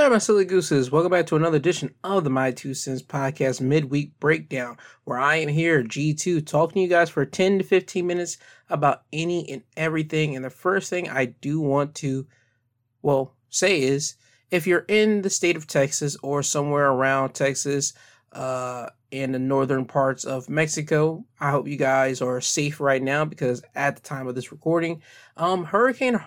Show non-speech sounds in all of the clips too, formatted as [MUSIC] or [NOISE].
there, my silly gooses. Welcome back to another edition of the My Two Cents Podcast Midweek Breakdown, where I am here, G2, talking to you guys for 10 to 15 minutes about any and everything. And the first thing I do want to, well, say is if you're in the state of Texas or somewhere around Texas, uh, in the northern parts of Mexico, I hope you guys are safe right now because at the time of this recording, um, Hurricane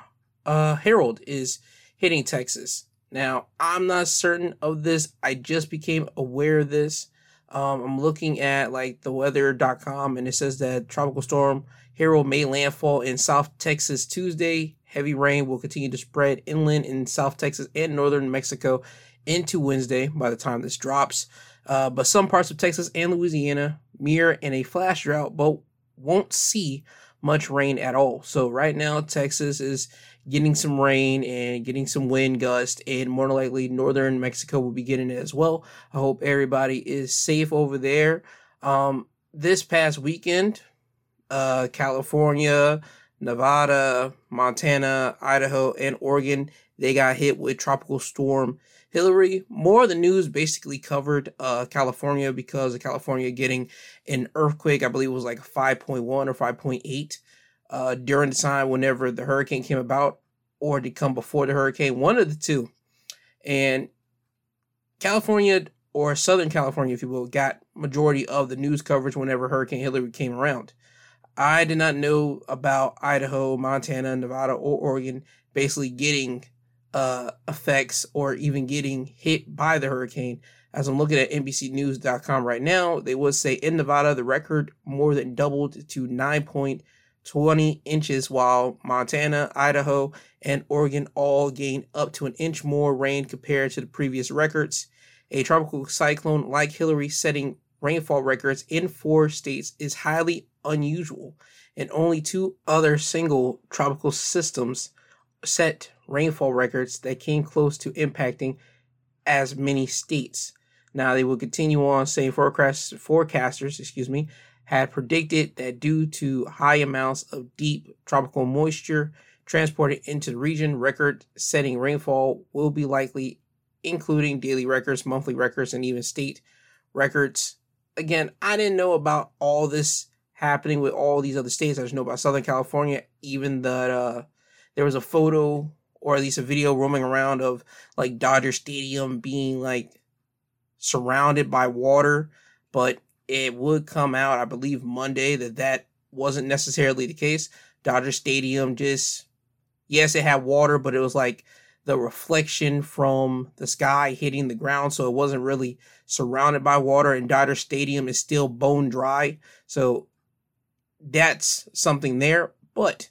uh, Harold is hitting Texas. Now, I'm not certain of this. I just became aware of this. Um, I'm looking at like the weather.com and it says that tropical storm Harold may landfall in South Texas Tuesday. Heavy rain will continue to spread inland in South Texas and northern Mexico into Wednesday by the time this drops. Uh, but some parts of Texas and Louisiana mirror in a flash drought, but won't see much rain at all. So right now, Texas is getting some rain and getting some wind gust, and more likely northern Mexico will be getting it as well. I hope everybody is safe over there. Um, this past weekend, uh, California, Nevada, Montana, Idaho, and Oregon, they got hit with tropical storm Hilary. More of the news basically covered uh, California because of California getting an earthquake. I believe it was like 5.1 or 5.8 uh, during the time whenever the hurricane came about or to come before the hurricane, one of the two. And California or Southern California, if you will, got majority of the news coverage whenever Hurricane Hilary came around. I did not know about Idaho, Montana, Nevada, or Oregon basically getting uh, effects or even getting hit by the hurricane. As I'm looking at NBCNews.com right now, they would say in Nevada, the record more than doubled to 9.20 inches, while Montana, Idaho, and Oregon all gained up to an inch more rain compared to the previous records. A tropical cyclone like Hilary setting rainfall records in four states is highly unusual, and only two other single tropical systems set rainfall records that came close to impacting as many states. Now they will continue on saying forecast, forecasters, excuse me, had predicted that due to high amounts of deep tropical moisture transported into the region, record setting rainfall will be likely, including daily records, monthly records, and even state records. Again, I didn't know about all this happening with all these other states. I just know about Southern California, even that uh, there was a photo or at least a video roaming around of like Dodger Stadium being like surrounded by water, but it would come out, I believe, Monday that that wasn't necessarily the case. Dodger Stadium just, yes, it had water, but it was like the reflection from the sky hitting the ground, so it wasn't really surrounded by water. And Dodger Stadium is still bone dry, so that's something there. But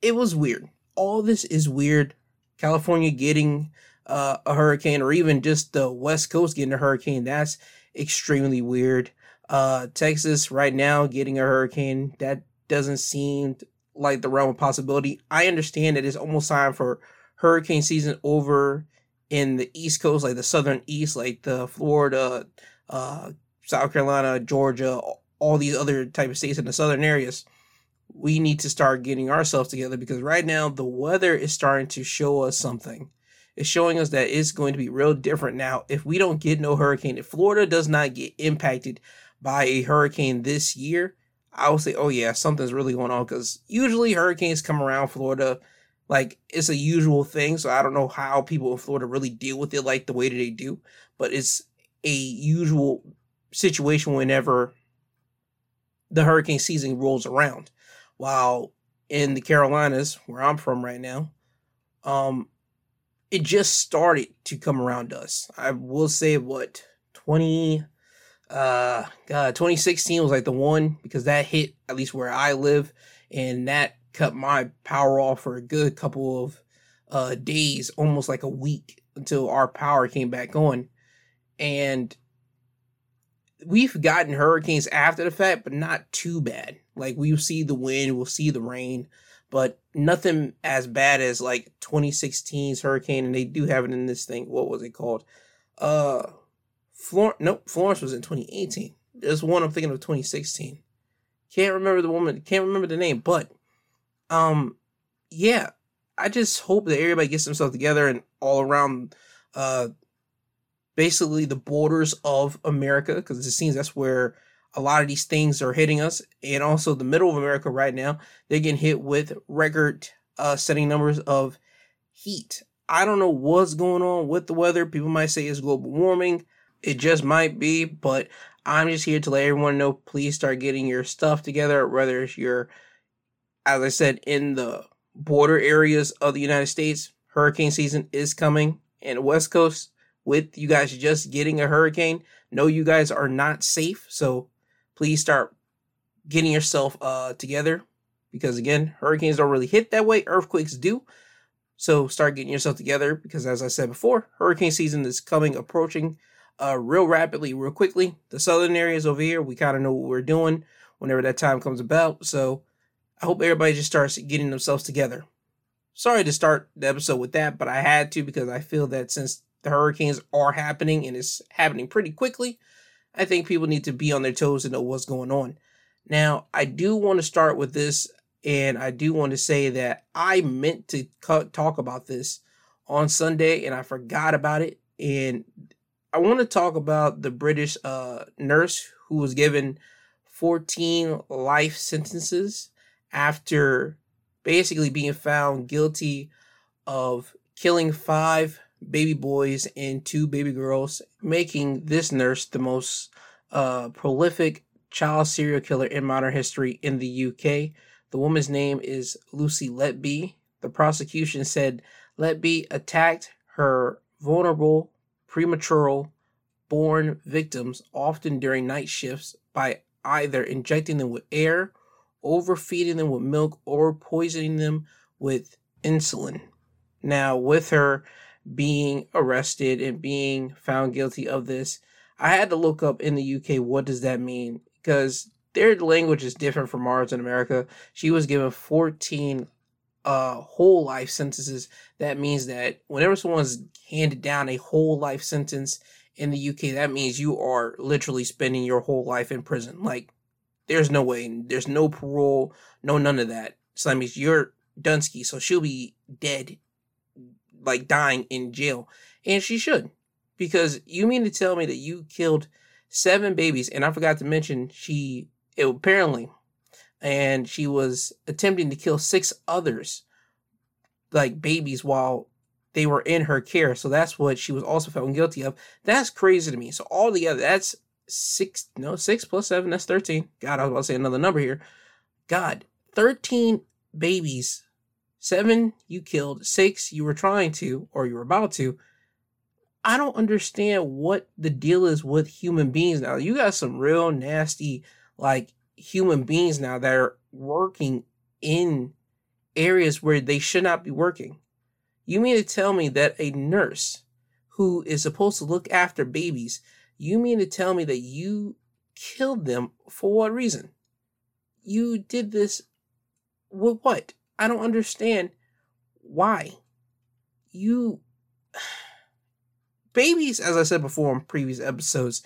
it was weird all this is weird. California getting uh, a hurricane, or even just the West Coast getting a hurricane, that's extremely weird. Uh, Texas right now getting a hurricane, that doesn't seem like the realm of possibility. I understand that it's almost time for hurricane season over in the East Coast, like the Southern East, like the Florida, uh, South Carolina, Georgia, all these other type of states in the southern areas we need to start getting ourselves together because right now the weather is starting to show us something. It's showing us that it's going to be real different now. If we don't get no hurricane, if Florida does not get impacted by a hurricane this year, I will say, oh yeah, something's really going on because usually hurricanes come around Florida like it's a usual thing. So I don't know how people in Florida really deal with it like the way that they do, but it's a usual situation whenever the hurricane season rolls around. While in the Carolinas, where I'm from right now, um, it just started to come around us. I will say what 20 uh god 2016 was like the one because that hit at least where I live and that cut my power off for a good couple of uh days, almost like a week until our power came back on. And we've gotten hurricanes after the fact, but not too bad. Like we'll see the wind, we'll see the rain, but nothing as bad as like 2016's hurricane. And they do have it in this thing. What was it called? Uh, Florence. Nope, Florence was in 2018. There's one I'm thinking of 2016. Can't remember the woman. Can't remember the name, but um, yeah. I just hope that everybody gets themselves together and all around uh, basically the borders of America, because it seems that's where a lot of these things are hitting us, and also the middle of America right now. They're getting hit with record uh, setting numbers of heat. I don't know what's going on with the weather. People might say it's global warming. It just might be, but I'm just here to let everyone know please start getting your stuff together, whether it's your, as I said, in the border areas of the United States. Hurricane season is coming, and the West Coast, with you guys just getting a hurricane, know you guys are not safe. So please start getting yourself uh, together because, again, hurricanes don't really hit that way, earthquakes do. So start getting yourself together because, as I said before, hurricane season is coming, approaching uh, real rapidly, real quickly. The southern areas over here, we kind of know what we're doing whenever that time comes about. So I hope everybody just starts getting themselves together. Sorry to start the episode with that, but I had to because I feel that since the hurricanes are happening and it's happening pretty quickly, I think people need to be on their toes and know what's going on. Now, I do want to start with this, and I do want to say that I meant to cut, talk about this on Sunday, and I forgot about it. And I want to talk about the British uh, nurse who was given 14 life sentences after basically being found guilty of killing five baby boys and two baby girls, making this nurse the most uh, prolific child serial killer in modern history in the UK. The woman's name is Lucy Letby. The prosecution said Letby attacked her vulnerable premature born victims, often during night shifts, by either injecting them with air, overfeeding them with milk, or poisoning them with insulin. Now, with her being arrested and being found guilty of this, I had to look up in the UK what does that mean because their language is different from ours in America. She was given 14 uh whole life sentences, that means that whenever someone's handed down a whole life sentence in the UK, that means you are literally spending your whole life in prison. Like, there's no way, there's no parole, no none of that. So that means you're Dunsky, so she'll be dead, like dying in jail, and she should, because you mean to tell me that you killed seven babies, and I forgot to mention she it, apparently and she was attempting to kill six others, like babies, while they were in her care. So that's what she was also found guilty of. That's crazy to me. So all together, that's six, no, six plus seven, that's 13. God, I was about to say another number here. God, 13 babies. Seven you killed, six you were trying to, or you were about to. I don't understand what the deal is with human beings now. You got some real nasty, like human beings now that are working in areas where they should not be working. You mean to tell me that a nurse who is supposed to look after babies, you mean to tell me that you killed them for what reason? You did this with what? I don't understand why. You [SIGHS] babies, as I said before in previous episodes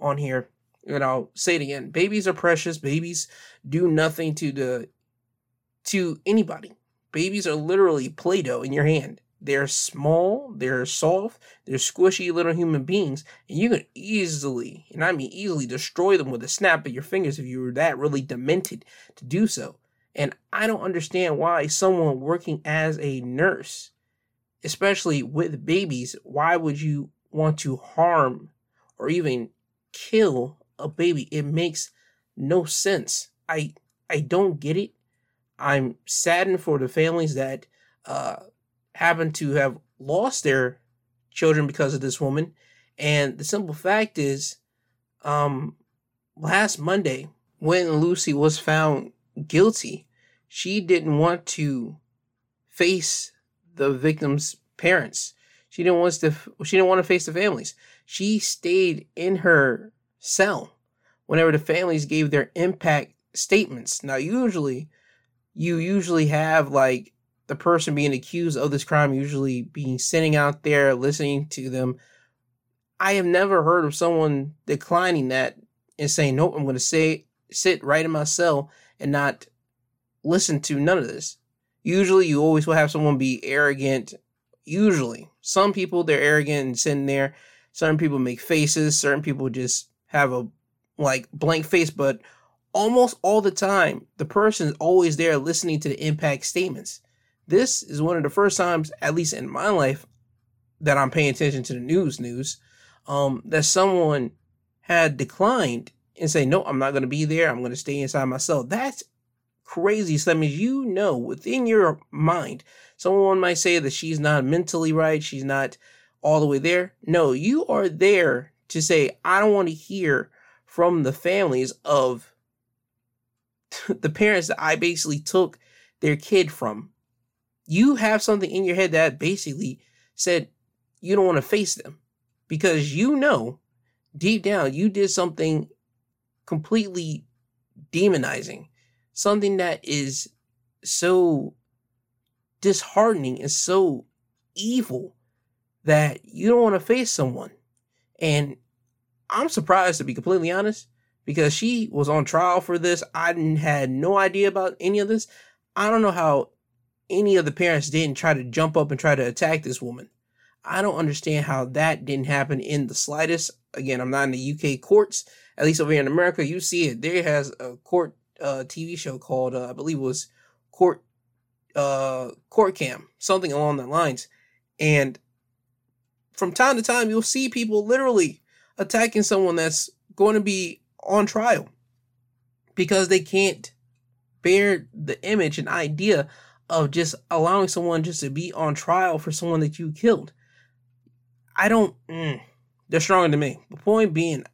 on here, and I'll say it again, babies are precious. Babies do nothing to the to anybody. Babies are literally Play-Doh in your hand. They're small, they're soft, they're squishy little human beings, and you can easily, and I mean easily, destroy them with a snap of your fingers if you were that really demented to do so. And I don't understand why someone working as a nurse, especially with babies, why would you want to harm or even kill a baby. It makes no sense. I I don't get it. I'm saddened for the families that uh, happen to have lost their children because of this woman. And the simple fact is, um, last Monday, when Lucy was found guilty, she didn't want to face the victim's parents. She didn't want to. She didn't want to face the families. She stayed in her cell whenever the families gave their impact statements. Now, usually, you usually have like the person being accused of this crime usually being sitting out there listening to them. I have never heard of someone declining that and saying, "Nope, I'm going to say sit right in my cell and not listen to none of this." Usually, you always will have someone be arrogant, Usually, some people they're arrogant and sitting there. Certain people make faces. Certain people just have a like blank face, but almost all the time, the person is always there listening to the impact statements. This is one of the first times, at least in my life, that I'm paying attention to the news news. Um, that someone had declined and say, no, I'm not going to be there. I'm going to stay inside myself. That's crazy. So that means you know within your mind, someone might say that she's not mentally right. She's not all the way there. No, you are there to say, I don't want to hear from the families of [LAUGHS] the parents that I basically took their kid from. You have something in your head that basically said you don't want to face them because you know deep down you did something completely demonizing, something that is so disheartening and so evil that you don't want to face someone. And I'm surprised to be completely honest because she was on trial for this. I had no idea about any of this. I don't know how any of the parents didn't try to jump up and try to attack this woman. I don't understand how that didn't happen in the slightest. Again, I'm not in the UK courts. At least over here in America, you see it. There has a court uh, TV show called, uh, I believe it was Court uh, Court Cam, something along that lines. And from time to time, you'll see people literally attacking someone that's going to be on trial because they can't bear the image and idea of just allowing someone just to be on trial for someone that you killed. I don't. Mm, they're stronger than me. The point being,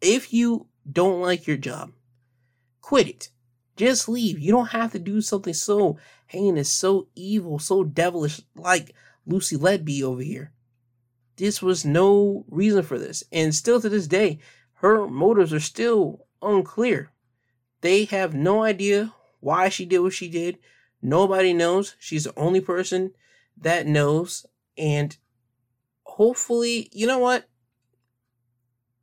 if you don't like your job, quit it. Just leave. You don't have to do something so heinous, so evil, so devilish like Lucy Letby over here. This was no reason for this. And still to this day, her motives are still unclear. They have no idea why she did what she did. Nobody knows. She's the only person that knows. And hopefully, you know what?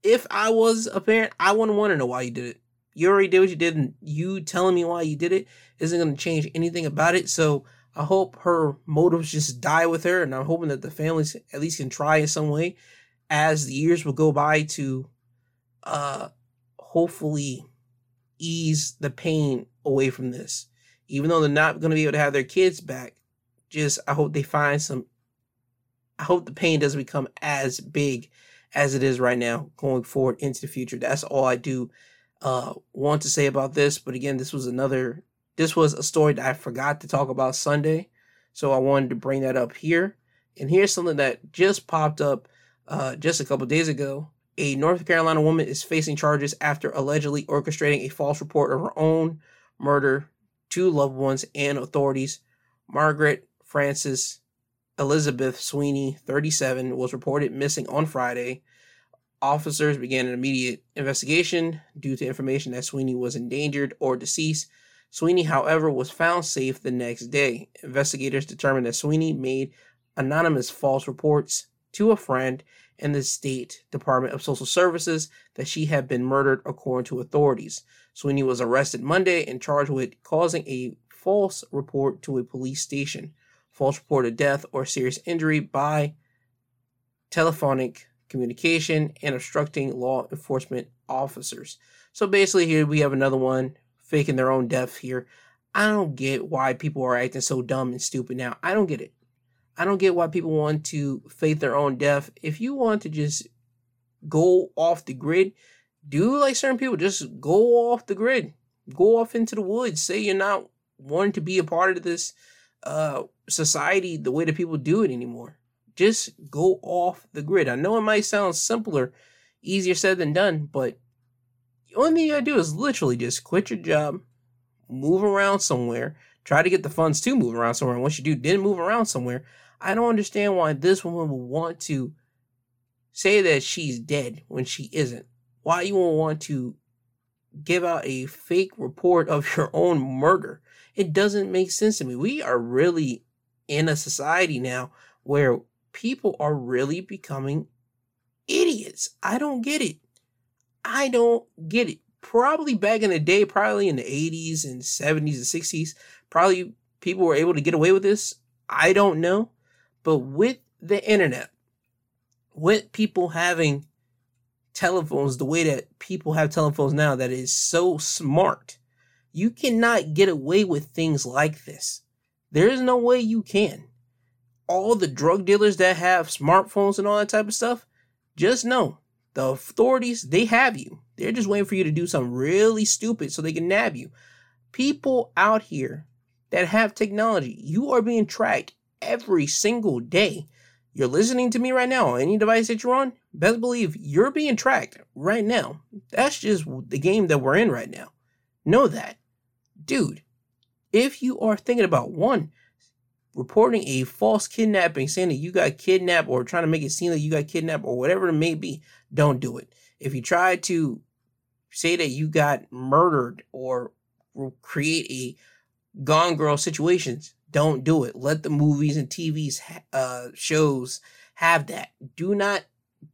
If I was a parent, I wouldn't want to know why you did it. You already did what you did, and you telling me why you did it isn't going to change anything about it. So I hope her motives just die with her, and I'm hoping that the families at least can try in some way as the years will go by to uh, hopefully ease the pain away from this. Even though they're not going to be able to have their kids back, just I hope they find some. I hope the pain doesn't become as big as it is right now going forward into the future. That's all I do uh, want to say about this. But again, this was another. This was a story that I forgot to talk about Sunday, so I wanted to bring that up here. And here's something that just popped up uh, just a couple days ago a North Carolina woman is facing charges after allegedly orchestrating a false report of her own murder to loved ones and authorities. Margaret Frances Elizabeth Sweeney, 37, was reported missing on Friday. Officers began an immediate investigation due to information that Sweeney was endangered or deceased. Sweeney, however, was found safe the next day. Investigators determined that Sweeney made anonymous false reports to a friend in the State Department of Social Services that she had been murdered, according to authorities. Sweeney was arrested Monday and charged with causing a false report to a police station, false report of death or serious injury by telephonic communication, and obstructing law enforcement officers. So basically, here we have another one faking their own death here. I don't get why people are acting so dumb and stupid now. I don't get it. I don't get why people want to fake their own death. If you want to just go off the grid, do like certain people, just go off the grid. Go off into the woods. Say you're not wanting to be a part of this uh, society the way that people do it anymore. Just go off the grid. I know it might sound simpler, easier said than done, but the only thing you gotta do is literally just quit your job, move around somewhere, try to get the funds to move around somewhere. And once you do, then move around somewhere. I don't understand why this woman would want to say that she's dead when she isn't. Why you won't want to give out a fake report of your own murder? It doesn't make sense to me. We are really in a society now where people are really becoming idiots. I don't get it. I don't get it. Probably back in the day, probably in the 80s and 70s and 60s, probably people were able to get away with this. I don't know. But with the internet, with people having telephones the way that people have telephones now that is so smart, you cannot get away with things like this. There is no way you can. All the drug dealers that have smartphones and all that type of stuff, just know the authorities, they have you. They're just waiting for you to do something really stupid so they can nab you. People out here that have technology, you are being tracked every single day. You're listening to me right now on any device that you're on, best believe you're being tracked right now. That's just the game that we're in right now. Know that. Dude, if you are thinking about one, reporting a false kidnapping, saying that you got kidnapped or trying to make it seem that you got kidnapped or whatever it may be, don't do it. If you try to say that you got murdered or create a gone girl situations, don't do it. Let the movies and TVs uh, shows have that. Do not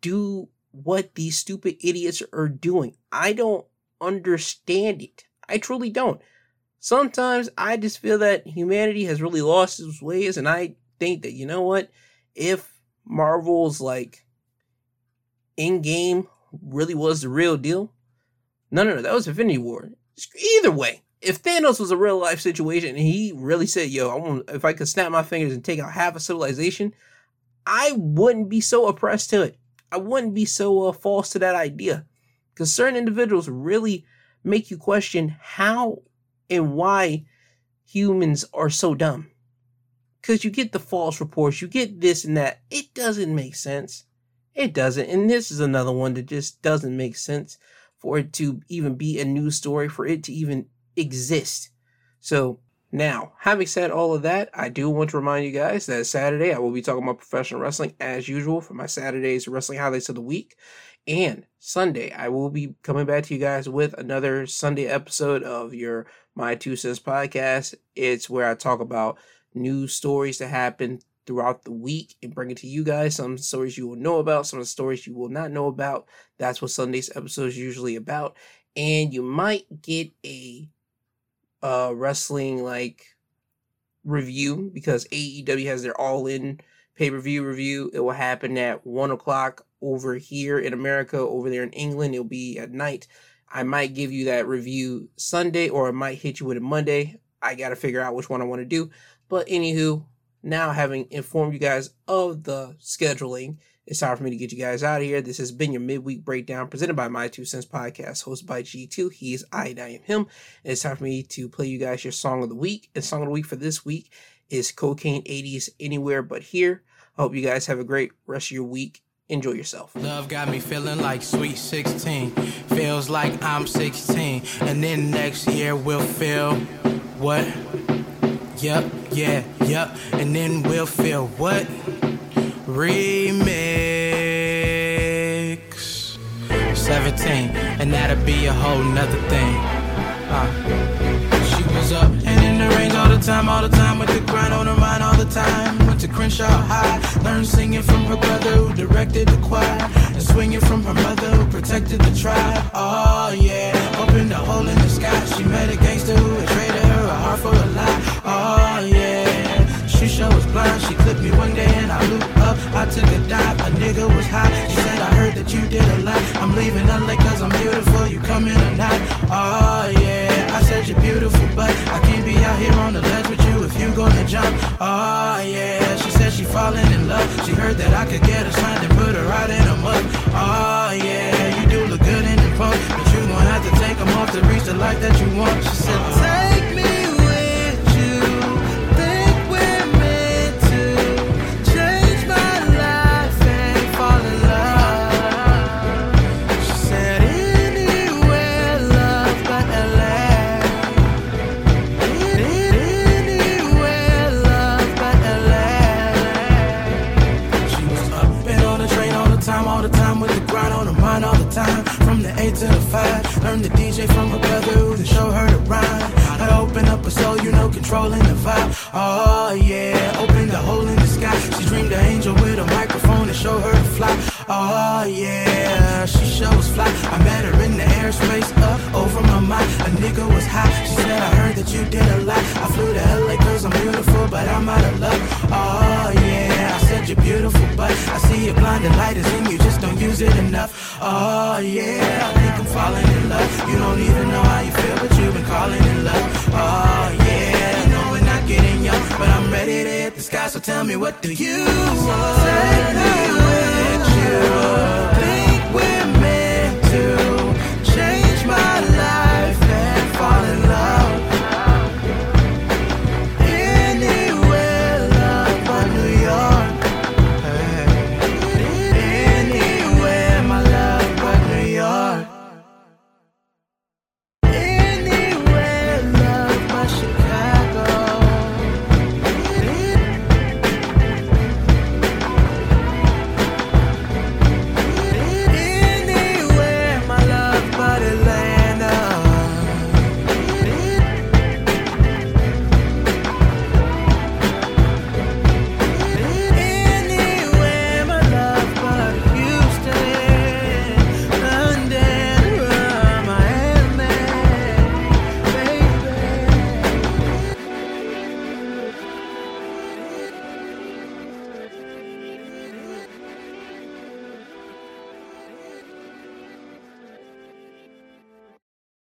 do what these stupid idiots are doing. I don't understand it. I truly don't. Sometimes I just feel that humanity has really lost its ways, and I think that you know what? If Marvel's like Endgame really was the real deal, no, no, no, that was Infinity War. Either way, if Thanos was a real life situation and he really said, "Yo, I want if I could snap my fingers and take out half a civilization," I wouldn't be so oppressed to it. I wouldn't be so uh, false to that idea, because certain individuals really make you question how and why humans are so dumb. Because you get the false reports, you get this and that. It doesn't make sense. It doesn't. And this is another one that just doesn't make sense for it to even be a news story, for it to even exist. So now, having said all of that, I do want to remind you guys that Saturday I will be talking about professional wrestling as usual for my Saturday's wrestling highlights of the week. And Sunday, I will be coming back to you guys with another Sunday episode of your My Two Cents podcast. It's where I talk about news stories that happen throughout the week and bring it to you guys. Some stories you will know about, some of the stories you will not know about. That's what Sunday's episode is usually about. And you might get a uh wrestling like review because AEW has their all in pay per view review. It will happen at one o'clock over here in America. Over there in England, it'll be at night. I might give you that review Sunday or I might hit you with it Monday. I got to figure out which one I want to do. But anywho, now having informed you guys of the scheduling it's time for me to get you guys out of here. This has been your midweek breakdown presented by My Two Cents Podcast, hosted by G2. He is I and I am him. And it's time for me to play you guys your song of the week. And song of the week for this week is Cocaine 80s Anywhere But Here. I hope you guys have a great rest of your week. Enjoy yourself. Love got me feeling like sweet 16. Feels like I'm 16. And then next year we'll feel what? Yep, yeah, yep. And then we'll feel what? remix 17 and that'll be a whole nother thing uh. The time all the time with the grind on her mind all the time. Went to crenshaw high learned singing from her brother who directed the choir and swinging from her mother who protected the tribe. Oh yeah opened a hole in the sky. She met a gangster who had traded her a heart for a lie. Oh Heard that I could get her signed and put her right in a mug. Oh, yeah. You do look good in the pump, but you gonna have to take them off to reach the life that you want. She said, you just don't use it enough. Oh yeah, I think I'm falling in love. You don't even know how you feel, but you've been calling in love. Oh yeah, I know we're not getting young, but I'm ready to hit the sky. So tell me, what do you want? Take me with you.